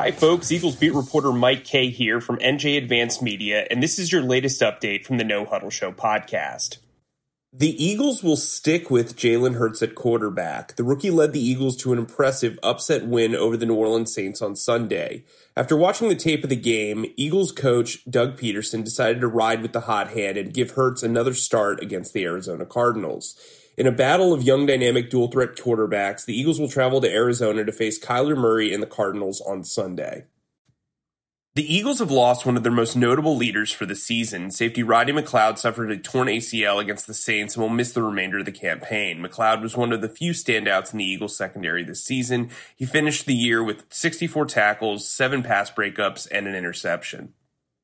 Hi, folks. Eagles beat reporter Mike Kaye here from NJ Advance Media, and this is your latest update from the No Huddle Show podcast. The Eagles will stick with Jalen Hurts at quarterback. The rookie led the Eagles to an impressive upset win over the New Orleans Saints on Sunday. After watching the tape of the game, Eagles coach Doug Pederson decided to ride with the hot hand and give Hurts another start against the Arizona Cardinals. In a battle of young dynamic dual threat quarterbacks, the Eagles will travel to Arizona to face Kyler Murray and the Cardinals on Sunday. The Eagles have lost one of their most notable leaders for the season. Safety Rodney McLeod suffered a torn ACL against the Saints and will miss the remainder of the campaign. McLeod was one of the few standouts in the Eagles secondary this season. He finished the year with 64 tackles, 7 pass breakups, and an interception.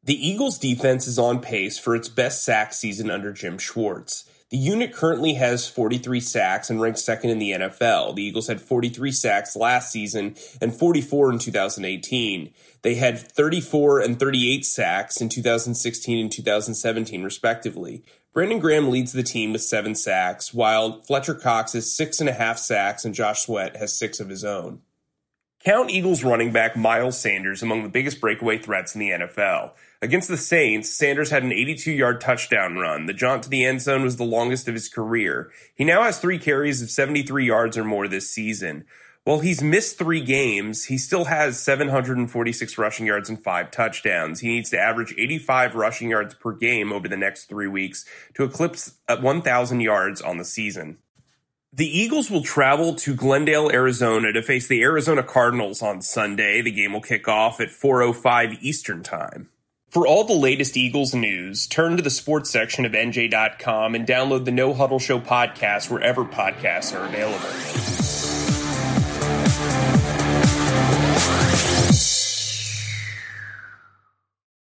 The Eagles defense is on pace for its best sack season under Jim Schwartz. The unit currently has 43 sacks and ranks second in the NFL. The Eagles had 43 sacks last season and 44 in 2018. They had 34 and 38 sacks in 2016 and 2017, respectively. Brandon Graham leads the team with seven sacks, while Fletcher Cox has six and a half sacks and Josh Sweat has six of his own. Count Eagles running back Miles Sanders among the biggest breakaway threats in the NFL. Against the Saints, Sanders had an 82 yard touchdown run. The jaunt to the end zone was the longest of his career. He now has three carries of 73 yards or more this season. While he's missed three games, he still has 746 rushing yards and five touchdowns. He needs to average 85 rushing yards per game over the next three weeks to eclipse uh, 1,000 yards on the season. The Eagles will travel to Glendale, Arizona to face the Arizona Cardinals on Sunday. The game will kick off at 4:05 Eastern Time. For all the latest Eagles news, turn to the sports section of NJ.com and download the No Huddle Show podcast wherever podcasts are available.